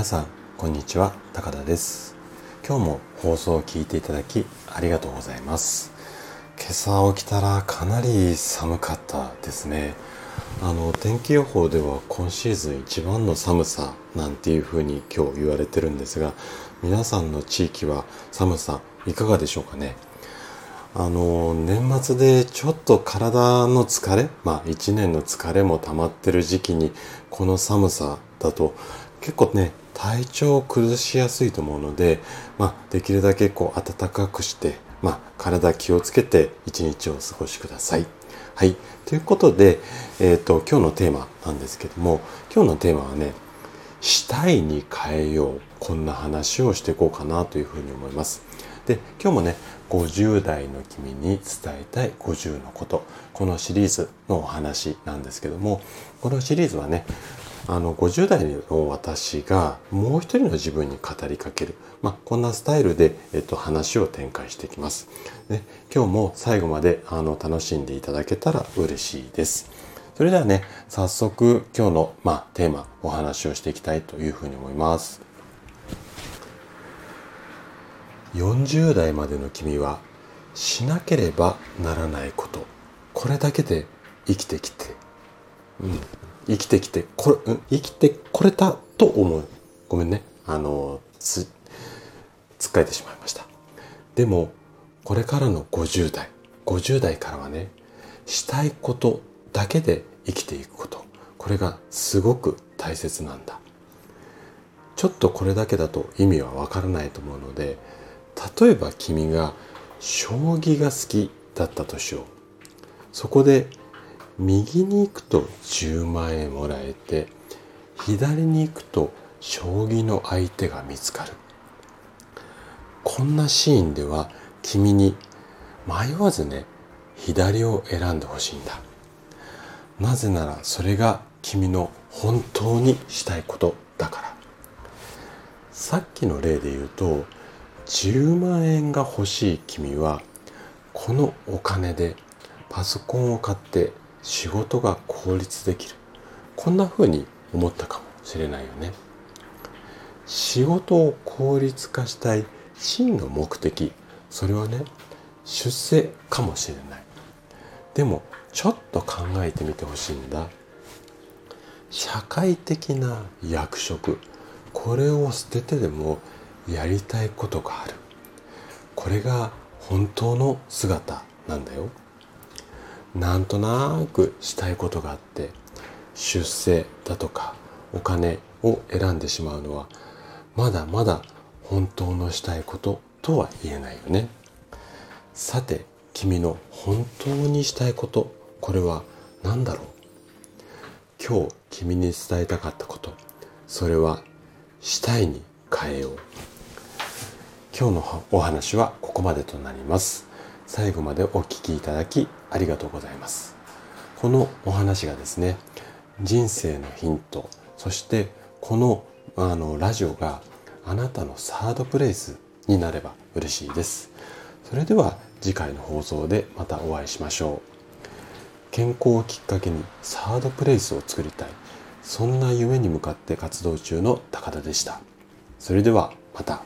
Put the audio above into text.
皆さんこんにちは。高田です。今日も放送を聞いていただきありがとうございます。今朝起きたらかなり寒かったですね。あの天気予報では今シーズン一番の寒さなんていうふうに今日言われてるんですが皆さんの地域は寒さいかがでしょうかね？あの年末でちょっと体の疲れまあ一年の疲れも溜まってる時期にこの寒さだと結構ね体調を崩しやすいと思うので、まあ、できるだけこう暖かくして、まあ、体気をつけて一日をお過ごしください。はい。ということで、えっ、ー、と、今日のテーマなんですけども、今日のテーマはね、したいに変えよう。こんな話をしていこうかなというふうに思います。で、今日もね、50代の君に伝えたい50のこと。このシリーズのお話なんですけども、このシリーズはね、あの50代の私がもう一人の自分に語りかける、まあ、こんなスタイルで、えっと、話を展開していきます。で今日も最後まであの楽しんでいただけたら嬉しいです。それではね、早速今日の、まあ、テーマ、お話をしていきたいというふうに思います。40代までの君はしなければならないこと、これだけで生きてきて、うん、生きてきてこれ、うん？生きてこれたと思う。ごめんね。あの、つ、つっかえてしまいました。でも、これからの50代、50代からはね、したいことだけで生きていくこと。これがすごく大切なんだ。ちょっとこれだけだと意味はわからないと思うので、例えば君が将棋が好きだったとしよう。そこで右に行くと10万円もらえて左に行くと将棋の相手が見つかる。こんなシーンでは君に迷わずね左を選んでほしいんだ。なぜならそれが君の本当にしたいことだから。さっきの例で言うと10万円が欲しい君はこのお金でパソコンを買って仕事が効率できる。こんな風に思ったかもしれないよね。仕事を効率化したい真の目的。それはね出世かもしれない。でもちょっと考えてみてほしいんだ。社会的な役職。これを捨ててでもやりたいことがある。これが本当の姿なんだよ。なんとなくしたいことがあって出世だとかお金を選んでしまうのはまだまだ本当のしたいこととは言えないよね。さて君の本当にしたいことこれは何だろう？今日君に伝えたかったことそれはしたいに変えよう。今日のお話はここまでとなります。最後までお聞きいただきありがとうございます。このお話がですね、人生のヒント、そしてこのあのラジオがあなたのサードプレイスになれば嬉しいです。それでは次回の放送でまたお会いしましょう。健康をきっかけにサードプレイスを作りたい。そんな夢に向かって活動中の高田でした。それではまた。